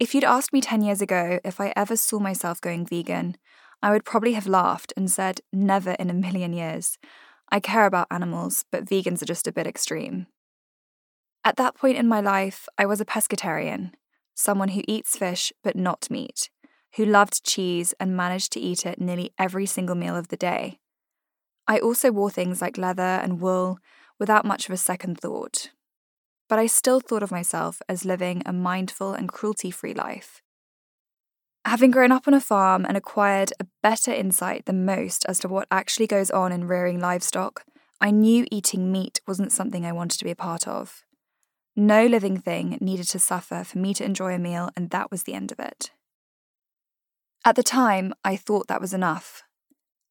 If you'd asked me 10 years ago if I ever saw myself going vegan, I would probably have laughed and said, never in a million years. I care about animals, but vegans are just a bit extreme. At that point in my life, I was a pescatarian, someone who eats fish but not meat, who loved cheese and managed to eat it nearly every single meal of the day. I also wore things like leather and wool without much of a second thought. But I still thought of myself as living a mindful and cruelty free life. Having grown up on a farm and acquired a better insight than most as to what actually goes on in rearing livestock, I knew eating meat wasn't something I wanted to be a part of. No living thing needed to suffer for me to enjoy a meal, and that was the end of it. At the time, I thought that was enough.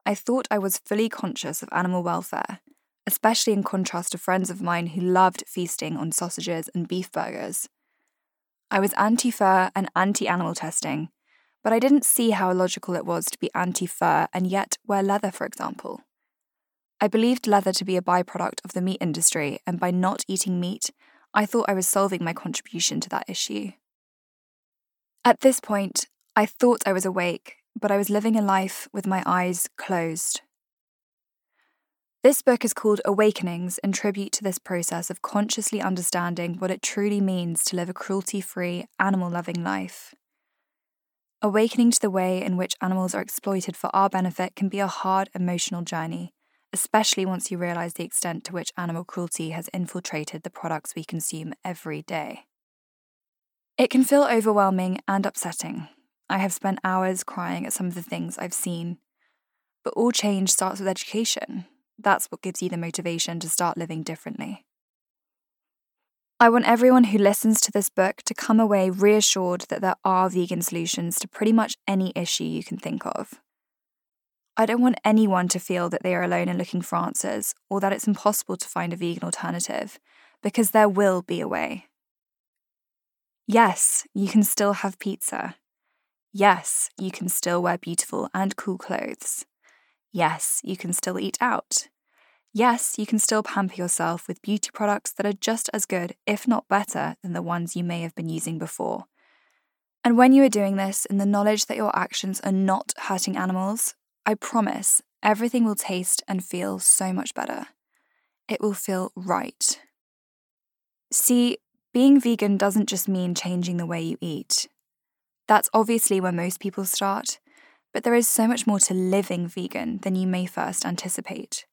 I thought I was fully conscious of animal welfare, especially in contrast to friends of mine who loved feasting on sausages and beef burgers. I was anti fur and anti animal testing, but I didn't see how illogical it was to be anti fur and yet wear leather, for example. I believed leather to be a byproduct of the meat industry, and by not eating meat, I thought I was solving my contribution to that issue. At this point, I thought I was awake, but I was living a life with my eyes closed. This book is called Awakenings in tribute to this process of consciously understanding what it truly means to live a cruelty free, animal loving life. Awakening to the way in which animals are exploited for our benefit can be a hard emotional journey, especially once you realize the extent to which animal cruelty has infiltrated the products we consume every day. It can feel overwhelming and upsetting. I have spent hours crying at some of the things I've seen. But all change starts with education. That's what gives you the motivation to start living differently. I want everyone who listens to this book to come away reassured that there are vegan solutions to pretty much any issue you can think of. I don't want anyone to feel that they are alone in looking for answers or that it's impossible to find a vegan alternative, because there will be a way. Yes, you can still have pizza. Yes, you can still wear beautiful and cool clothes. Yes, you can still eat out. Yes, you can still pamper yourself with beauty products that are just as good, if not better, than the ones you may have been using before. And when you are doing this in the knowledge that your actions are not hurting animals, I promise everything will taste and feel so much better. It will feel right. See, being vegan doesn't just mean changing the way you eat. That's obviously where most people start, but there is so much more to living vegan than you may first anticipate.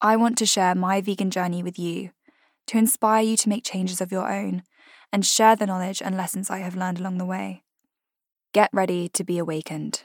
I want to share my vegan journey with you to inspire you to make changes of your own and share the knowledge and lessons I have learned along the way. Get ready to be awakened.